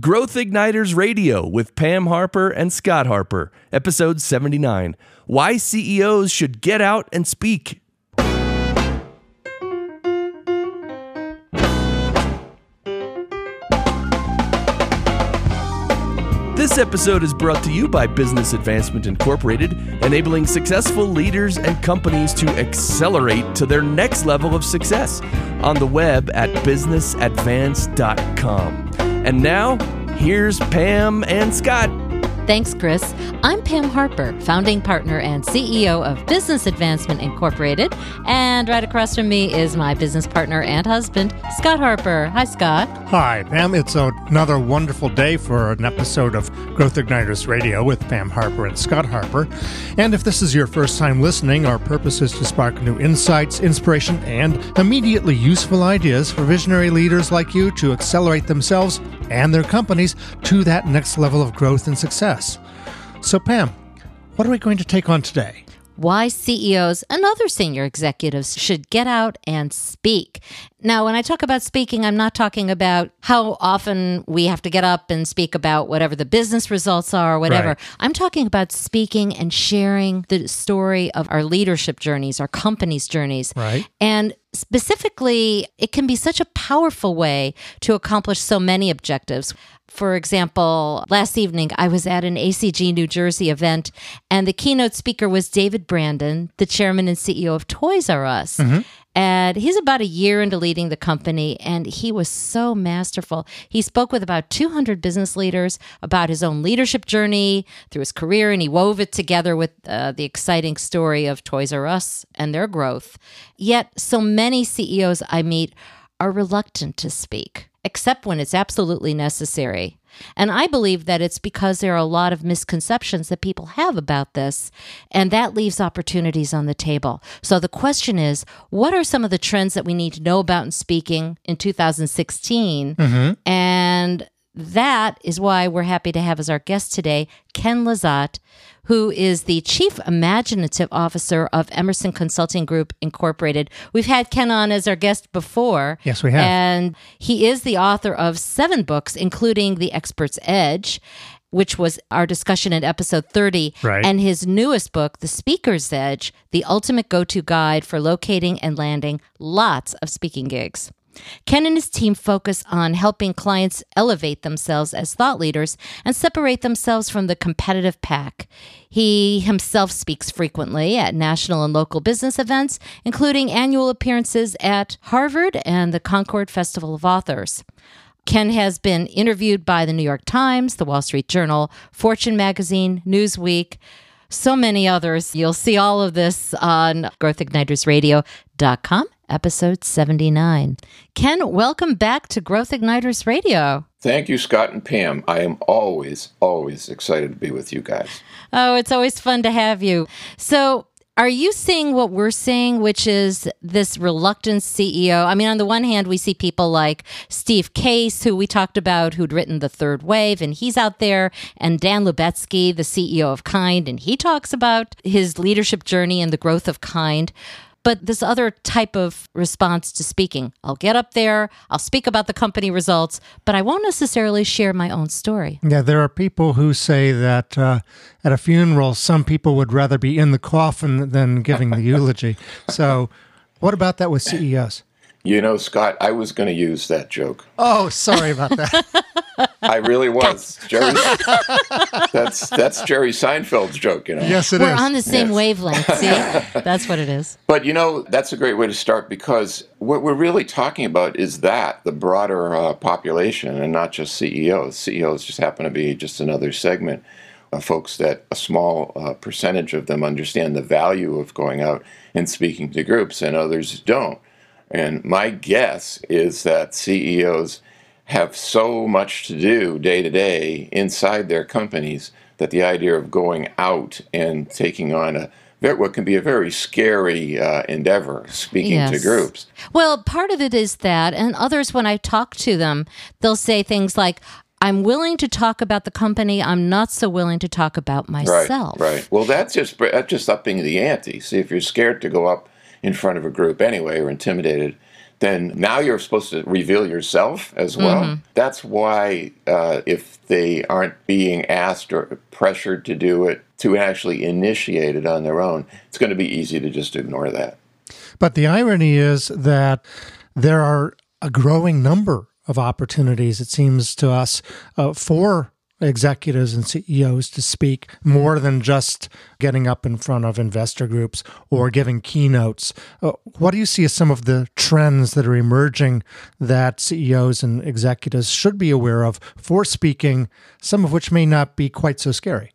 Growth Igniters Radio with Pam Harper and Scott Harper, episode 79 Why CEOs Should Get Out and Speak. This episode is brought to you by Business Advancement Incorporated, enabling successful leaders and companies to accelerate to their next level of success on the web at businessadvance.com. And now, here's Pam and Scott. Thanks, Chris. I'm Pam Harper, founding partner and CEO of Business Advancement Incorporated. And right across from me is my business partner and husband, Scott Harper. Hi, Scott. Hi, Pam. It's another wonderful day for an episode of Growth Igniters Radio with Pam Harper and Scott Harper. And if this is your first time listening, our purpose is to spark new insights, inspiration, and immediately useful ideas for visionary leaders like you to accelerate themselves and their companies to that next level of growth and success. So, Pam, what are we going to take on today? Why CEOs and other senior executives should get out and speak. Now, when I talk about speaking, I'm not talking about how often we have to get up and speak about whatever the business results are or whatever. Right. I'm talking about speaking and sharing the story of our leadership journeys, our company's journeys. Right. And specifically, it can be such a powerful way to accomplish so many objectives. For example, last evening I was at an ACG New Jersey event, and the keynote speaker was David Brandon, the chairman and CEO of Toys R Us. Mm-hmm. And he's about a year into leading the company, and he was so masterful. He spoke with about 200 business leaders about his own leadership journey through his career, and he wove it together with uh, the exciting story of Toys R Us and their growth. Yet, so many CEOs I meet are reluctant to speak, except when it's absolutely necessary. And I believe that it's because there are a lot of misconceptions that people have about this, and that leaves opportunities on the table. So the question is what are some of the trends that we need to know about in speaking in 2016? Mm-hmm. And that is why we're happy to have as our guest today Ken Lizotte, who is the Chief Imaginative Officer of Emerson Consulting Group Incorporated. We've had Ken on as our guest before. Yes, we have. And he is the author of seven books, including The Expert's Edge. Which was our discussion in episode 30. Right. And his newest book, The Speaker's Edge, the ultimate go to guide for locating and landing lots of speaking gigs. Ken and his team focus on helping clients elevate themselves as thought leaders and separate themselves from the competitive pack. He himself speaks frequently at national and local business events, including annual appearances at Harvard and the Concord Festival of Authors. Ken has been interviewed by the New York Times, the Wall Street Journal, Fortune Magazine, Newsweek, so many others. You'll see all of this on growthignitersradio.com, episode 79. Ken, welcome back to Growth Igniters Radio. Thank you, Scott and Pam. I am always, always excited to be with you guys. Oh, it's always fun to have you. So, are you seeing what we're seeing, which is this reluctant CEO? I mean, on the one hand, we see people like Steve Case, who we talked about, who'd written The Third Wave, and he's out there, and Dan Lubetzky, the CEO of Kind, and he talks about his leadership journey and the growth of Kind. But this other type of response to speaking, I'll get up there, I'll speak about the company results, but I won't necessarily share my own story. Yeah, there are people who say that uh, at a funeral, some people would rather be in the coffin than giving the eulogy. So, what about that with CEOs? You know, Scott, I was going to use that joke. Oh, sorry about that. I really was. Jerry, that's that's Jerry Seinfeld's joke, you know. yes, it is. We're on the same Yes. wavelength. See, that's what it is. But you know, that's a great way to start because what we're really talking about is that the broader uh, population and not just CEOs. CEOs just happen to be just another segment of folks that a small uh, percentage of them understand the value of going out and speaking to groups, and others don't. And my guess is that CEOs have so much to do day to day inside their companies that the idea of going out and taking on a what can be a very scary uh, endeavor, speaking to groups. Well, part of it is that, and others, when I talk to them, they'll say things like, I'm willing to talk about the company. I'm not so willing to talk about Right, myself. right. Well, that's just that's just upping the ante. See, if you're scared to go up in front of a group anyway or intimidated, then now you're supposed to reveal yourself as well. Mm-hmm. That's why uh, if they aren't being asked or pressured to do it, to actually initiate it on their own, it's going to be easy to just ignore that. But the irony is that there are a growing number of opportunities, it seems to us, uh, for executives and CEOs to speak more than just getting up in front of investor groups or giving keynotes. Uh, what do you see as some of the trends that are emerging that CEOs and executives should be aware of for speaking, some of which may not be quite so scary?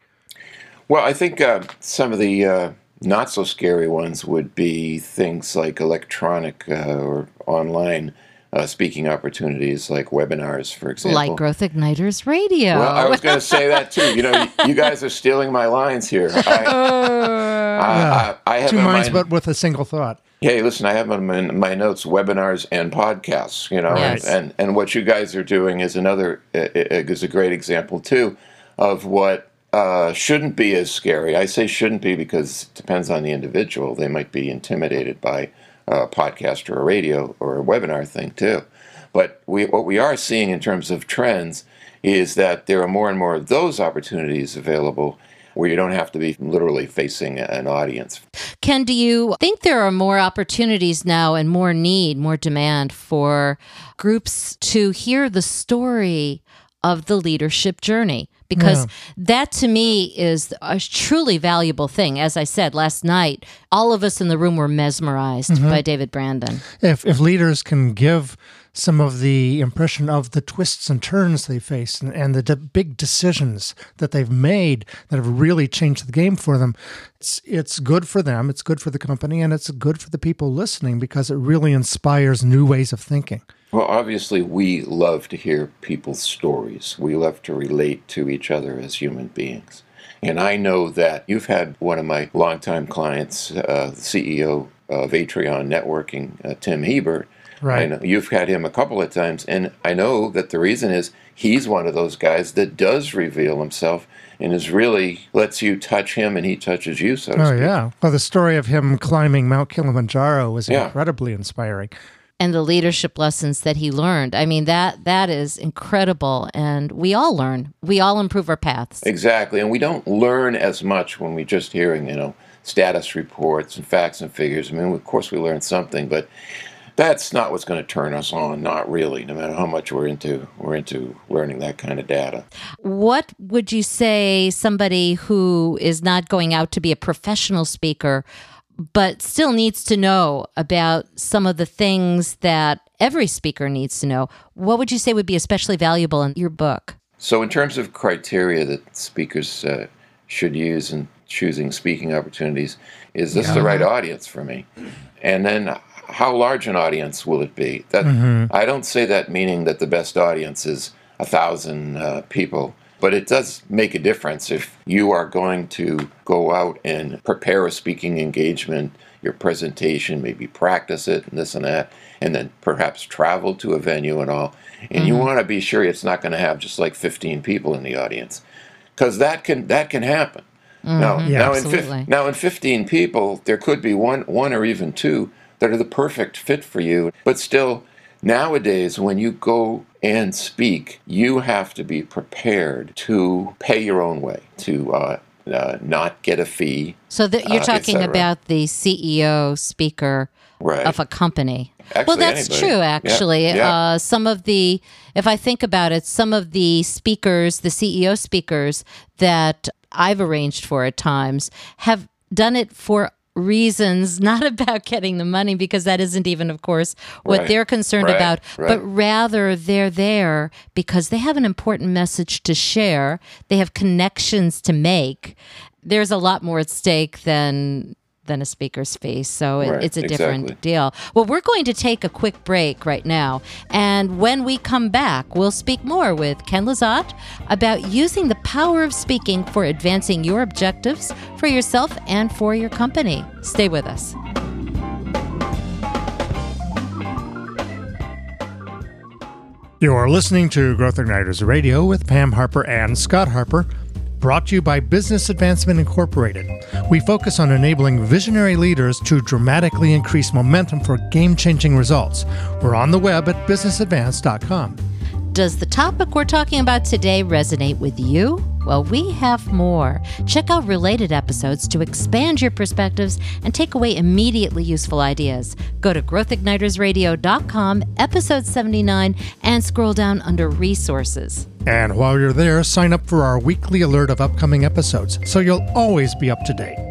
Well, I think uh, some of the uh, not so scary ones would be things like electronic uh, or online uh, speaking opportunities like webinars, for example. Like Growth Igniters Radio. Well, I was going to say that too. You know, you, guys are stealing my lines here. I, I, I, I have two minds, but with a single thought. Hey, listen, I have them in my notes: webinars and podcasts. You know, yes. and and what you guys are doing is another is a great example too of what uh, shouldn't be as scary. I say shouldn't be because it depends on the individual. They might be intimidated by a podcast or a radio or a webinar thing too. But we, what we are seeing in terms of trends is that there are more and more of those opportunities available where you don't have to be literally facing an audience. Ken, do you think there are more opportunities now and more need, more demand for groups to hear the story of the leadership journey? Because yeah. that to me is a truly valuable thing. As I said last night, all of us in the room were mesmerized mm-hmm. by David Brandon. If, if leaders can give some of the impression of the twists and turns they face and, and the de- big decisions that they've made that have really changed the game for them. It's it's good for them, it's good for the company, and it's good for the people listening because it really inspires new ways of thinking. Well, obviously, we love to hear people's stories. We love to relate to each other as human beings. And I know that you've had one of my longtime clients, uh, the CEO of Atrion Networking, uh, Tim Hebert. Right. I know you've had him a couple of times, and I know that the reason is he's one of those guys that does reveal himself and is really lets you touch him and he touches you. So, oh yeah. Well, the story of him climbing Mount Kilimanjaro was yeah. incredibly inspiring and the leadership lessons that he learned. I mean that that is incredible and we all learn. We all improve our paths. Exactly. And we don't learn as much when we're just hearing, you know, status reports and facts and figures. I mean, of course we learn something, but that's not what's going to turn us on, not really, no matter how much we're into we're into learning that kind of data. What would you say somebody who is not going out to be a professional speaker but still needs to know about some of the things that every speaker needs to know. What would you say would be especially valuable in your book? So, in terms of criteria that speakers uh, should use in choosing speaking opportunities, is this yeah. the right audience for me? And then, how large an audience will it be? That mm-hmm. I don't say that meaning that the best audience is a thousand uh, people. But it does make a difference if you are going to go out and prepare a speaking engagement, your presentation, maybe practice it and this and that, and then perhaps travel to a venue and all. And mm-hmm. you want to be sure it's not going to have just like 15 people in the audience. Because that can that can happen. Mm-hmm. Now, yeah, now, in fi- now in 15 people, there could be one one or even two that are the perfect fit for you, but still Nowadays, when you go and speak, you have to be prepared to pay your own way, to uh, uh, not get a fee. So you're uh, talking about the CEO speaker right. of a company. Actually, well, that's anybody. true, actually. Yeah. Yeah. Uh, some of the, if I think about it, some of the speakers, the CEO speakers that I've arranged for at times have done it for reasons, not about getting the money, because that isn't even, of course, what right. they're concerned right. about, right. but rather they're there because they have an important message to share, they have connections to make. There's a lot more at stake than than a speaker's fee. So it, right, it's a different deal. Well, we're going to take a quick break right now. And when we come back, we'll speak more with Ken Lizotte about using the power of speaking for advancing your objectives for yourself and for your company. Stay with us. You're listening to Growth Igniters Radio with Pam Harper and Scott Harper. Brought to you by Business Advancement Incorporated. We focus on enabling visionary leaders to dramatically increase momentum for game changing results. We're on the web at businessadvance.com. Does the topic we're talking about today resonate with you? Well, we have more. Check out related episodes to expand your perspectives and take away immediately useful ideas. Go to growthignitersradio.com, episode 79, and scroll down under resources. And while you're there, sign up for our weekly alert of upcoming episodes so you'll always be up to date.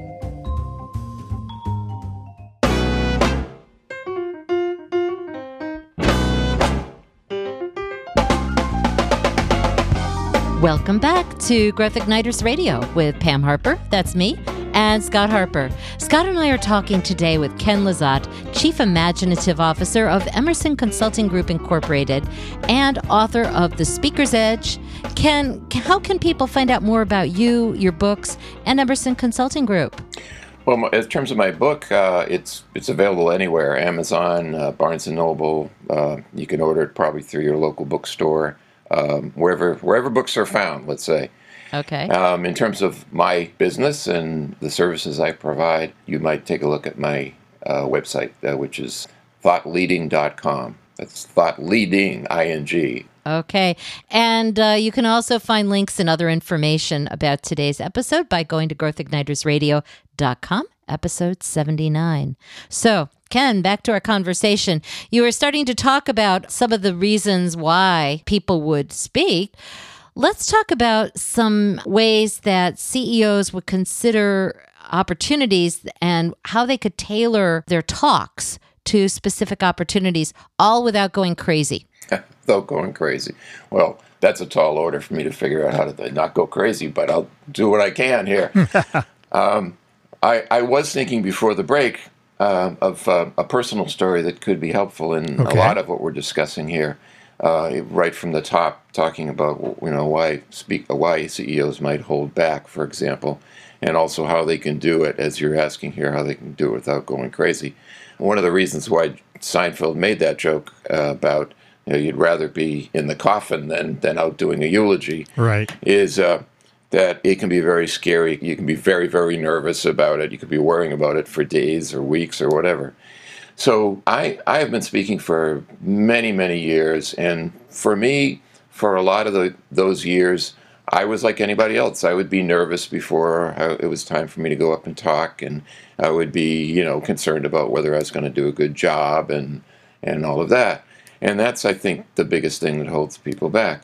Welcome back to Growth Igniters Radio with Pam Harper, that's me, and Scott Harper. Scott and I are talking today with Ken Lizotte, Chief Imaginative Officer of Emerson Consulting Group Incorporated and author of The Speaker's Edge. Ken, how can people find out more about you, your books, and Emerson Consulting Group? Well, in terms of my book, uh, it's it's available anywhere: Amazon, uh, Barnes and Noble. Uh, you can order it probably through your local bookstore um, wherever wherever books are found. Let's say. Okay. Um, in terms of my business and the services I provide, you might take a look at my uh, website, uh, which is thoughtleading.com. That's thoughtleading, ing. Okay. And uh, you can also find links and other information about today's episode by going to growthignitersradio.com, episode 79. So, Ken, back to our conversation. You were starting to talk about some of the reasons why people would speak. Let's talk about some ways that CEOs would consider opportunities and how they could tailor their talks to specific opportunities, all without going crazy. without going crazy. Well, that's a tall order for me to figure out how to not go crazy, but I'll do what I can here. um, I, I was thinking before the break uh, of uh, a personal story that could be helpful in okay. a lot of what we're discussing here. Uh, right from the top, talking about you know why speak why CEOs might hold back, for example, and also how they can do it, as you're asking here, how they can do it without going crazy. One of the reasons why Seinfeld made that joke uh, about you know, you'd rather be in the coffin than than out doing a eulogy, right? Is uh, that it can be very scary. You can be very, very nervous about it. You could be worrying about it for days or weeks or whatever. So I, I have been speaking for many, many years. And for me, for a lot of the, those years, I was like anybody else. I would be nervous before it was time for me to go up and talk. And I would be, you know, concerned about whether I was going to do a good job and, and all of that. And that's, I think, the biggest thing that holds people back.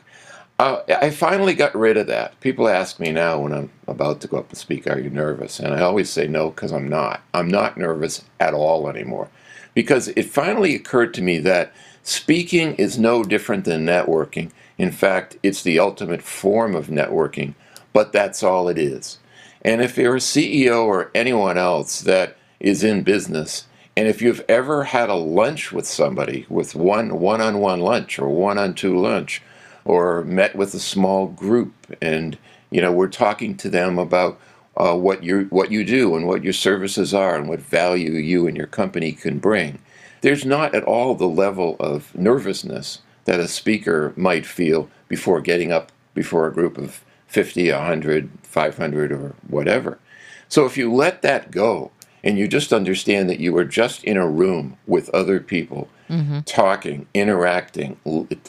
Uh, I finally got rid of that. People ask me now when I'm about to go up and speak, Are you nervous? And I always say no, because I'm not. I'm not nervous at all anymore. Because it finally occurred to me that speaking is no different than networking. In fact, it's the ultimate form of networking, but that's all it is. And if you're a CEO or anyone else that is in business, and if you've ever had a lunch with somebody, with one one on one lunch or one on two lunch, or met with a small group and you know we're talking to them about uh, what you what you do and what your services are and what value you and your company can bring. There's not at all the level of nervousness that a speaker might feel before getting up before a group of 50, 100, 500, or whatever. So if you let that go and you just understand that you are just in a room with other people mm-hmm. talking, interacting,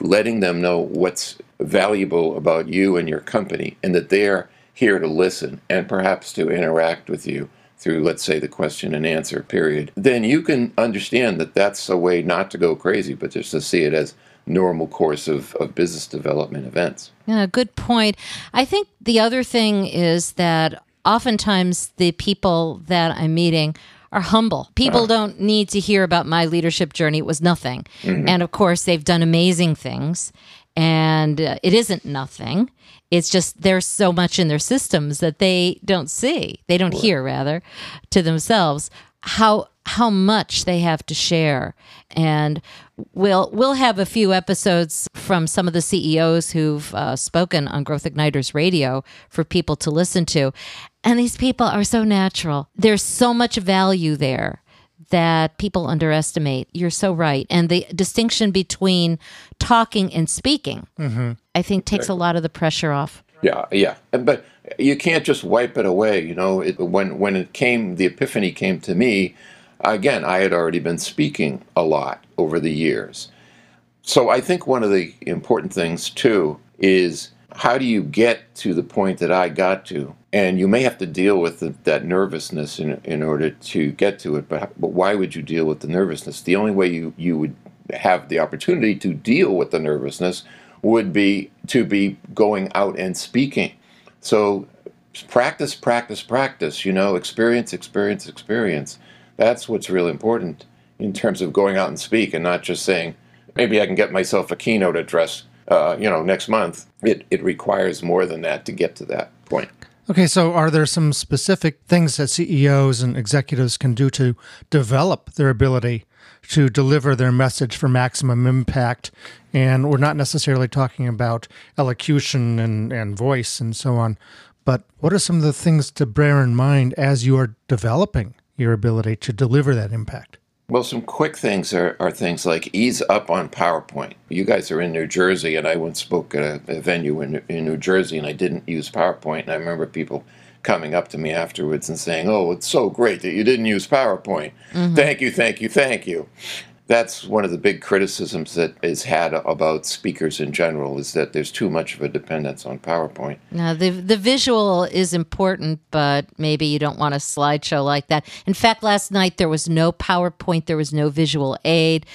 letting them know what's valuable about you and your company, and that they're here to listen and perhaps to interact with you through, let's say, the question and answer period, then you can understand that that's a way not to go crazy, but just to see it as normal course of, of business development events. Yeah, good point. I think the other thing is that oftentimes the people that I'm meeting are humble. People don't need to hear about my leadership journey. It was nothing. Mm-hmm. And of course, they've done amazing things. And uh, it isn't nothing. It's just there's so much in their systems that they don't see, they don't hear rather, to themselves how how much they have to share. And we'll we'll have a few episodes from some of the CEOs who've uh, spoken on Growth Igniters Radio for people to listen to. And these people are so natural. There's so much value there that people underestimate. You're so right. And the distinction between talking and speaking, mm-hmm. I think, takes a lot of the pressure off. Yeah, yeah, but you can't just wipe it away. You know, it, when when it came, the epiphany came to me. Again, I had already been speaking a lot over the years, so I think one of the important things too is how do you get to the point that I got to? And you may have to deal with the, that nervousness in, in order to get to it, but, but why would you deal with the nervousness? The only way you, you would have the opportunity to deal with the nervousness would be to be going out and speaking. So practice, practice, practice, you know, experience, experience, experience. That's what's really important in terms of going out and speak and not just saying, maybe I can get myself a keynote address, uh, you know, next month. It, it requires more than that to get to that point. Okay, so are there some specific things that CEOs and executives can do to develop their ability to deliver their message for maximum impact? And we're not necessarily talking about elocution and, and voice and so on, but what are some of the things to bear in mind as you are developing your ability to deliver that impact? Well, some quick things are, are things like ease up on PowerPoint. You guys are in New Jersey, and I once spoke at a, a venue in, in New Jersey, and I didn't use PowerPoint. And I remember people coming up to me afterwards and saying, "Oh, it's so great that you didn't use PowerPoint. Mm-hmm. Thank you, thank you, thank you." That's one of the big criticisms that is had about speakers in general is that there's too much of a dependence on PowerPoint. Now, the the visual is important, but maybe you don't want a slideshow like that. In fact, last night there was no PowerPoint, there was no visual aid.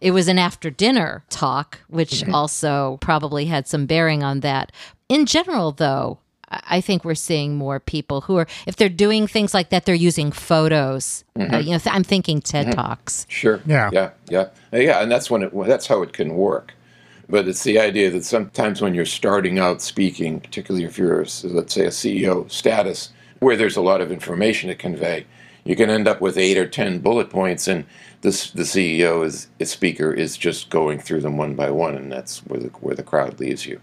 It was an after dinner talk, which mm-hmm. also probably had some bearing on that. In general, though, I think we're seeing more people who are, if they're doing things like that, they're using photos. Uh, mm-hmm. Uh, you know, th- I'm thinking TED mm-hmm. Talks. Sure. Yeah. Yeah. Yeah. Yeah. And that's when it. That's how it can work. But it's the idea that sometimes when you're starting out speaking, particularly if you're, let's say, a CEO status, where there's a lot of information to convey, you can end up with eight or ten bullet points, and this the CEO is a speaker is just going through them one by one, and that's where the where the crowd leaves you.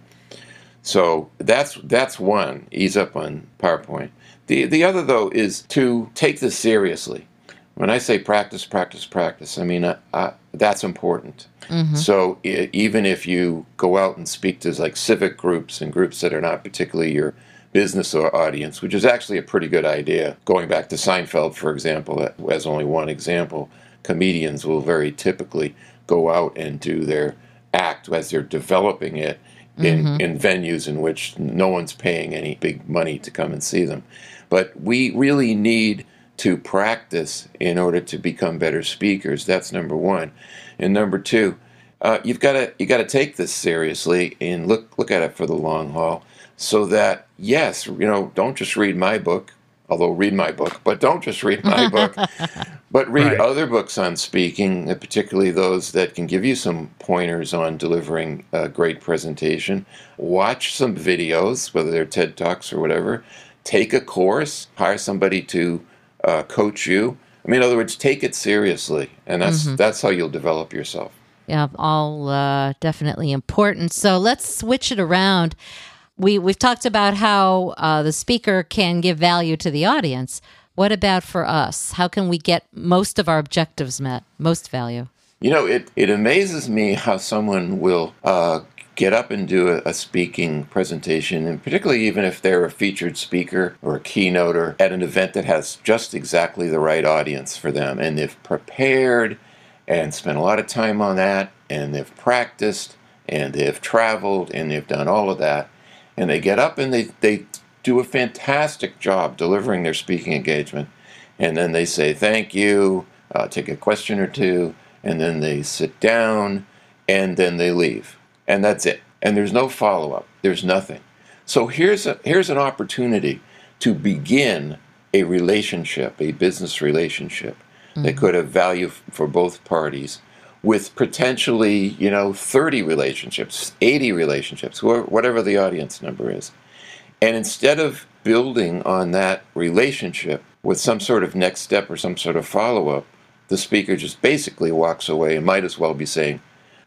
So that's that's one. Ease up on PowerPoint. The the other though is to take this seriously. When I say practice, practice, practice, I mean uh, uh, that's important. Mm-hmm. So I- even if you go out and speak to like civic groups and groups that are not particularly your business or audience, which is actually a pretty good idea. Going back to Seinfeld, for example, as only one example, comedians will very typically go out and do their act as they're developing it mm-hmm. in venues in which no one's paying any big money to come and see them. But we really need to practice in order to become better speakers. That's number one. And number two, uh, you've got to you got to take this seriously and look look at it for the long haul. So that yes, you know, don't just read my book although read my book, but don't just read my book, but read right. other books on speaking, uh, particularly those that can give you some pointers on delivering a great presentation. Watch some videos, whether they're TED Talks or whatever. Take a course, hire somebody to uh, coach you. I mean, in other words, take it seriously, and that's mm-hmm. that's how you'll develop yourself. Yeah, all uh, definitely important. So let's switch it around we we've talked about how uh, the speaker can give value to the audience. What about for us? How can we get most of our objectives met, most value? You know, it, it amazes me how someone will uh, get up and do a, a, speaking presentation, and particularly even if they're a featured speaker or a keynoter at an event that has just exactly the right audience for them, and they've prepared and spent a lot of time on that, and they've practiced, and they've traveled, and they've done all of that and they get up and they, they do a fantastic job delivering their speaking engagement. And then they say thank you, uh, take a question or two, and then they sit down and then they leave. And that's it. And there's no follow up, there's nothing. So here's, a, here's an opportunity to begin a relationship, a business relationship mm-hmm. that could have value for both parties with potentially, you know, 30 relationships, 80 relationships, whatever the audience number is. And instead of building on that relationship with some sort of next step or some sort of follow up, the speaker just basically walks away and might as well be saying,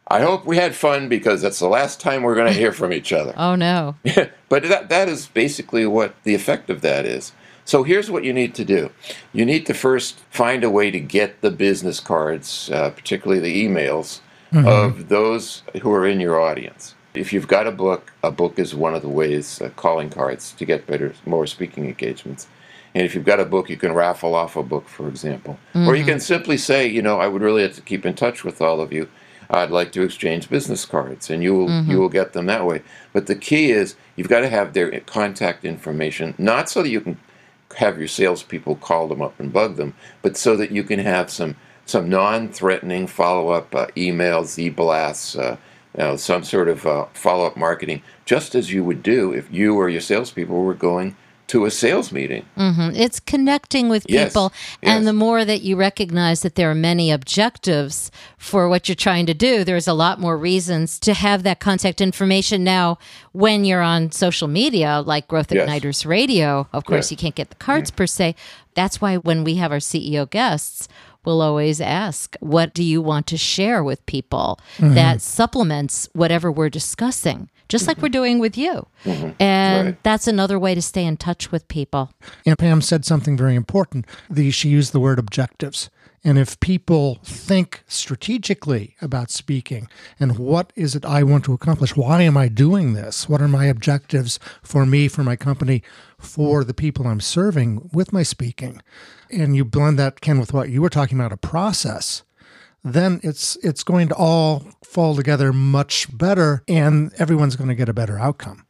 I hope we had fun because that's the last time we're going to hear from each other. oh, no. but that, that is basically what the effect of that is. So here's what you need to do you need to first find a way to get the business cards, uh, particularly the emails, mm-hmm. of those who are in your audience. If you've got a book, a book is one of the ways, uh, calling cards to get better, more speaking engagements. And if you've got a book, you can raffle off a book, for example. Mm-hmm. Or you can simply say, you know, I would really like to keep in touch with all of you. I'd like to exchange business cards, and you will mm-hmm. you will get them that way. But the key is you've got to have their contact information, not so that you can have your salespeople call them up and bug them, but so that you can have some some non-threatening follow-up uh, emails, e-blasts, uh, you know, some sort of uh, follow-up marketing, just as you would do if you or your salespeople were going to a sales meeting. Mm-hmm. It's connecting with people. Yes. And yes. the more that you recognize that there are many objectives for what you're trying to do, there's a lot more reasons to have that contact information. Now, when you're on social media, like Growth yes. Igniters Radio, of course, you can't get the cards per se. That's why when we have our CEO guests, we'll always ask, What do you want to share with people mm-hmm. that supplements whatever we're discussing? just like we're doing with you. Mm-hmm. And right. that's another way to stay in touch with people. And Pam said something very important. The, she used the word objectives. And if people think strategically about speaking and what is it I want to accomplish? Why am I doing this? What are my objectives for me, for my company, for the people I'm serving with my speaking? And you blend that, Ken, with what you were talking about a process then it's it's going to all fall together much better and everyone's going to get a better outcome.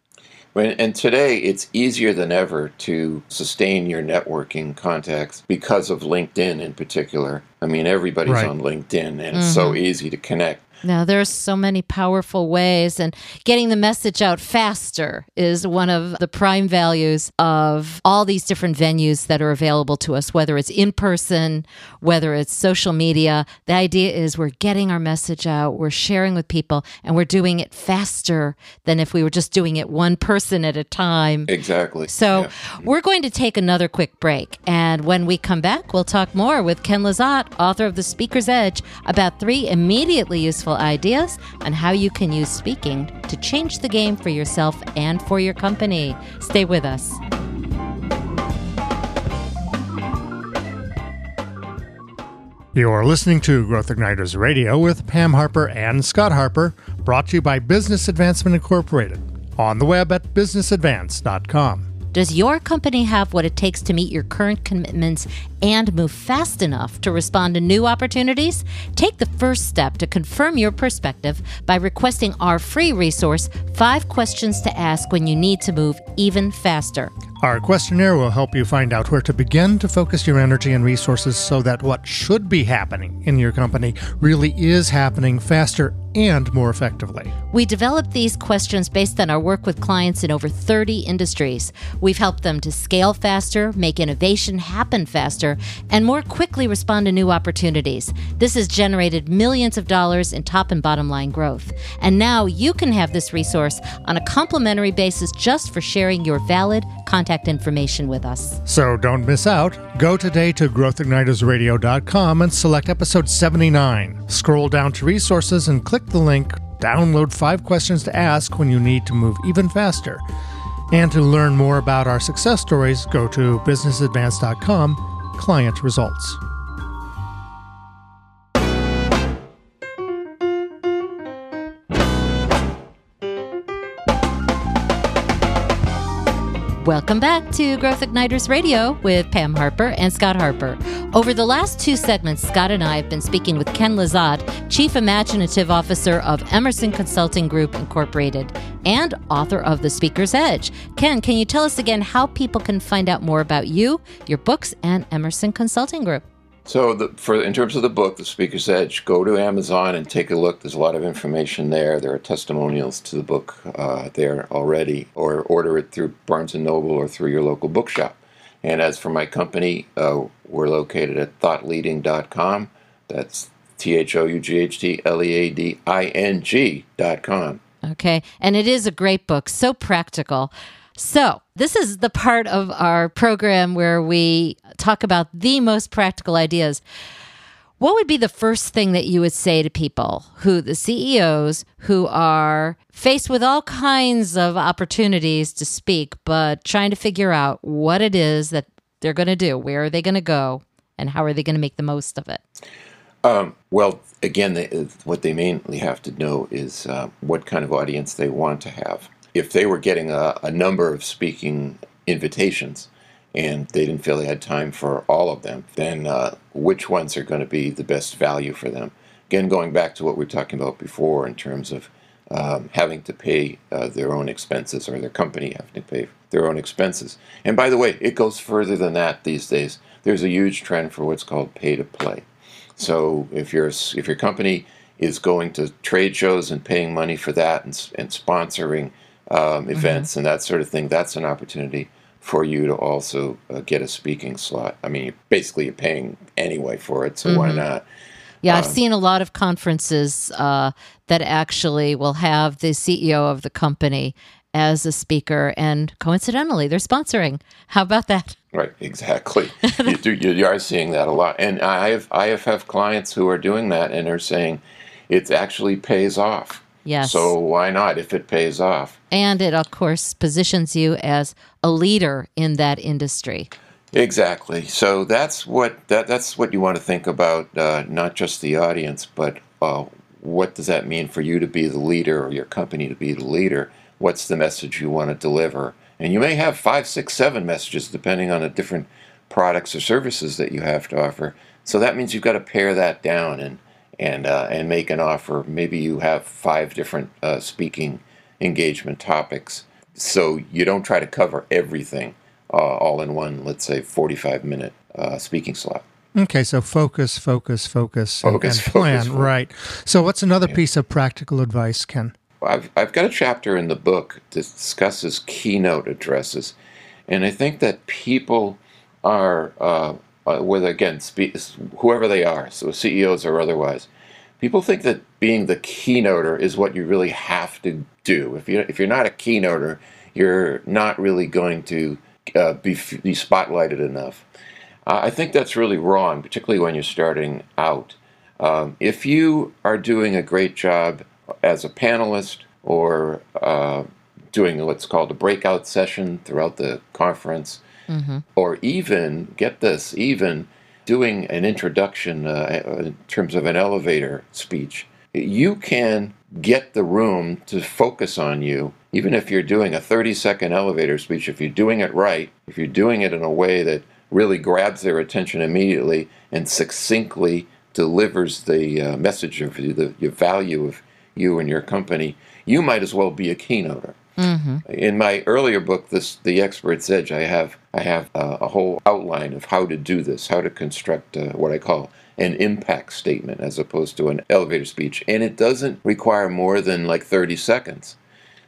And today, it's easier than ever to sustain your networking contacts because of LinkedIn in particular. I mean, everybody's right. on LinkedIn, and mm-hmm. it's so mm-hmm. easy to connect. Now, there's so many powerful ways, and getting the message out faster is one of the prime values of all these different venues that are available to us, whether it's in person, whether it's social media. The idea is we're getting our message out, we're sharing with people, and we're doing it faster than if we were just doing it one person at a time. Exactly. So, yeah. we're going to take another quick break, and when we come back, we'll talk more with Ken Lizotte, author of The Speaker's Edge, about three immediately useful useful ideas on how you can use speaking to change the game for yourself and for your company. Stay with us. You're listening to Growth Igniters Radio with Pam Harper and Scott Harper, brought to you by Business Advancement Incorporated, on the web at businessadvance.com. Does your company have what it takes to meet your current commitments and move fast enough to respond to new opportunities? Take the first step to confirm your perspective by requesting our free resource, Five Questions to Ask When You Need to Move Even Faster. Our questionnaire will help you find out where to begin to focus your energy and resources so that what should be happening in your company really is happening faster and more effectively. We developed these questions based on our work with clients in over 30 industries. We've helped them to scale faster, make innovation happen faster, and more quickly respond to new opportunities. This has generated millions of dollars in top and bottom line growth. And now you can have this resource on a complimentary basis just for sharing your valid contact information with us. So don't miss out. Go today to growthignitersradio.com and select episode 79. Scroll down to resources and click the link Download five questions to ask when you need to move even faster. And to learn more about our success stories, go to businessadvance.com, client results. Welcome back to Growth Igniters Radio with Pam Harper and Scott Harper. Over the last two segments, Scott and I have been speaking with Ken Lizotte, Chief Imaginative Officer of Emerson Consulting Group Incorporated and author of The Speaker's Edge. Ken, can you tell us again how people can find out more about you, your books, and Emerson Consulting Group? So, the, for in terms of the book, The Speaker's Edge, go to Amazon and take a look. There's a lot of information there. There are testimonials to the book uh, there already, or order it through Barnes and Noble or through your local bookshop. And as for my company, uh, we're located at thoughtleading.com. That's T H O U G H T L E A D I N G.com. Okay. And it is a great book, so practical. So, this is the part of our program where we talk about the most practical ideas. What would be the first thing that you would say to people who, the CEOs, who are faced with all kinds of opportunities to speak, but trying to figure out what it is that they're going to do? Where are they going to go? And how are they going to make the most of it? Um, well, again, they, what they mainly have to know is uh, what kind of audience they want to have. If they were getting a, a number of speaking invitations and they didn't feel they had time for all of them, then uh, which ones are going to be the best value for them? Again, going back to what we were talking about before in terms of um, having to pay uh, their own expenses or their company having to pay their own expenses. And by the way, it goes further than that these days. There's a huge trend for what's called pay to play. So if your if your company is going to trade shows and paying money for that and, and sponsoring um, events mm-hmm. and that sort of thing, that's an opportunity for you to also uh, get a speaking slot. I mean, basically you're paying anyway for it, so mm-hmm. why not? Yeah, I've um, seen a lot of conferences uh, that actually will have the CEO of the company as a speaker, and coincidentally, they're sponsoring. How about that? Right, exactly. you, do, you are seeing that a lot, and I have I have, have clients who are doing that and are saying it actually pays off. Yes. So why not if it pays off? And it of course positions you as a leader in that industry. Exactly. So that's what that that's what you want to think about, uh, not just the audience, but uh, what does that mean for you to be the leader or your company to be the leader? What's the message you want to deliver? And you may have five, six, seven messages depending on the different products or services that you have to offer. So that means you've got to pare that down and and uh, and make an offer. Maybe you have five different uh, speaking engagement topics, so you don't try to cover everything uh, all in one, let's say, 45 minute uh, speaking slot. Okay, so focus, focus, focus, focus and, and plan. Focus, right. So, what's another yeah. piece of practical advice, Ken? I've, I've got a chapter in the book that discusses keynote addresses. And I think that people are, uh, whether again, whoever they are, so CEOs or otherwise, people think that being the keynoter is what you really have to do. If, you, if you're not a keynoter, you're not really going to uh, be, be spotlighted enough. Uh, I think that's really wrong, particularly when you're starting out. Um, if you are doing a great job as a panelist or uh, doing what's called a breakout session throughout the conference, mm-hmm. or even, get this, even doing an introduction uh, in terms of an elevator speech, you can get the room to focus on you even if you're doing a 30 second elevator speech, if you're doing it right, if you're doing it in a way that really grabs their attention immediately and succinctly delivers the uh, message of the, the value of you and your company, you might as well be a keynoter. Mm-hmm. In my earlier book, this the Expert's Edge, I have I have uh, a whole outline of how to do this, how to construct uh, what I call an impact statement as opposed to an elevator speech, and it doesn't require more than like 30 seconds.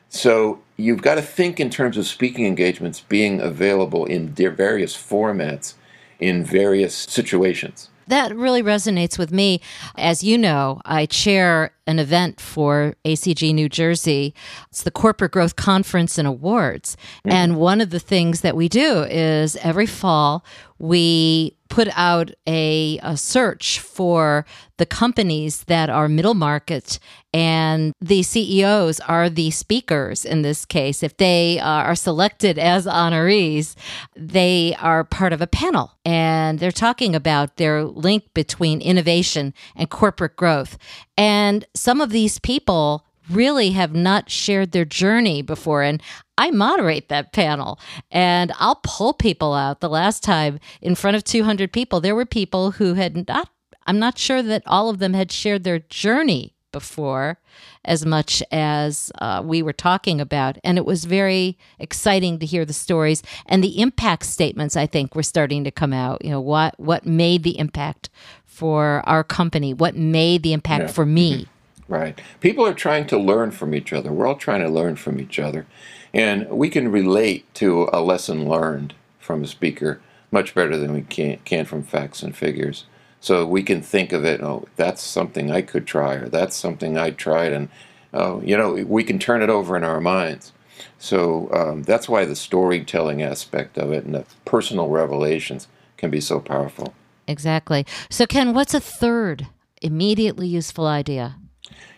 So you've got to think in terms of speaking engagements being available in various formats in various situations. That really resonates with me. As you know, I chair an event for ACG New Jersey. It's the Corporate Growth Conference and Awards. Mm-hmm. And one of the things that we do is every fall we put out a, a, search for the companies that are middle market and the CEOs are the speakers in this case. If they uh, are selected as honorees, they are part of a panel and they're talking about their link between innovation and corporate growth. And some of these people really have not shared their journey before. And I moderate that panel and I'll pull people out. The last time in front of 200 people, there were people who had not, I'm not sure that all of them had shared their journey before as much as uh, we were talking about. And it was very exciting to hear the stories and the impact statements, I think, were starting to come out. You know, what, what made the impact for our company? What made the impact yeah. for me? Right. People are trying to learn from each other. We're all trying to learn from each other. And we can relate to a lesson learned from a speaker much better than we can, can from facts and figures. So we can think of it, oh, that's something I could try, or that's something I tried, and oh, you know, we can turn it over in our minds. So um, that's why the storytelling aspect of it and the personal revelations can be so powerful. Exactly. So, Ken, what's a third immediately useful idea?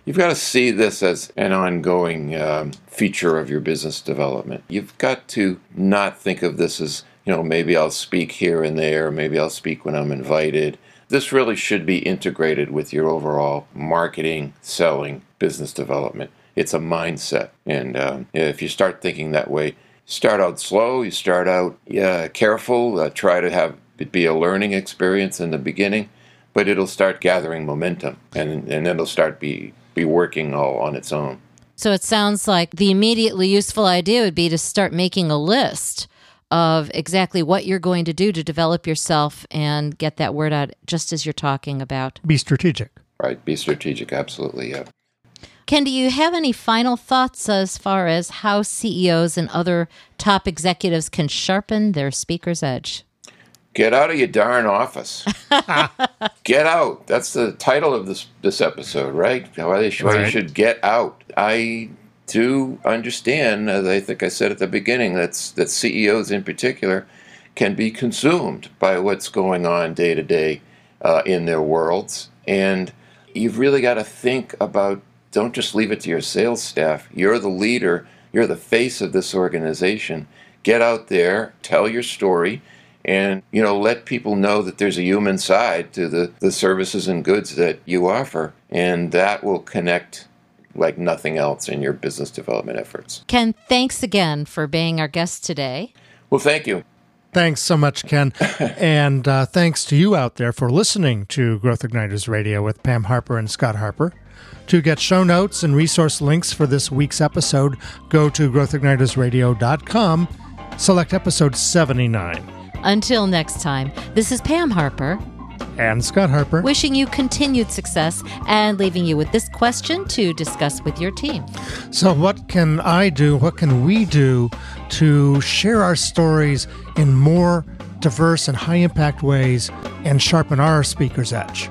You've got to see this as an ongoing um, feature of your business development. You've got to not think of this as, you know, maybe I'll speak here and there, maybe I'll speak when I'm invited. this really should be integrated with your overall marketing, selling, business development. It's a mindset. And um, if you start thinking that way, start out slow, you start out yeah, careful, uh, try to have it be a learning experience in the beginning, but it'll start gathering momentum and, and it'll start be, be working all on its own. So it sounds like the immediately useful idea would be to start making a list of exactly what you're going to do to develop yourself and get that word out just as you're talking about. Be strategic. Right, be strategic, absolutely, yeah. Ken, do you have any final thoughts as far as how CEOs and other top executives can sharpen their speaker's edge? Get out of your darn office. get out. That's the title of this this episode, right? Why, they, why right. should get out. I do understand, as I think I said at the beginning, that's that CEOs in particular can be consumed by what's going on day to day uh, in their worlds, and you've really got to think about. Don't just leave it to your sales staff. You're the leader. You're the face of this organization. Get out there, tell your story and you know let people know that there's a human side to the, the services and goods that you offer and that will connect like nothing else in your business development efforts ken thanks again for being our guest today well thank you Thanks so much, Ken. and uh, thanks to you out there for listening to Growth Igniters Radio with Pam Harper and Scott Harper. To get show notes and resource links for this week's episode, go to growthignitersradio.com, select episode 79. Until next time, this is Pam Harper and Scott Harper wishing you continued success and leaving you with this question to discuss with your team. So, what can I do? What can we do to share our stories in more diverse and high impact ways and sharpen our speaker's edge?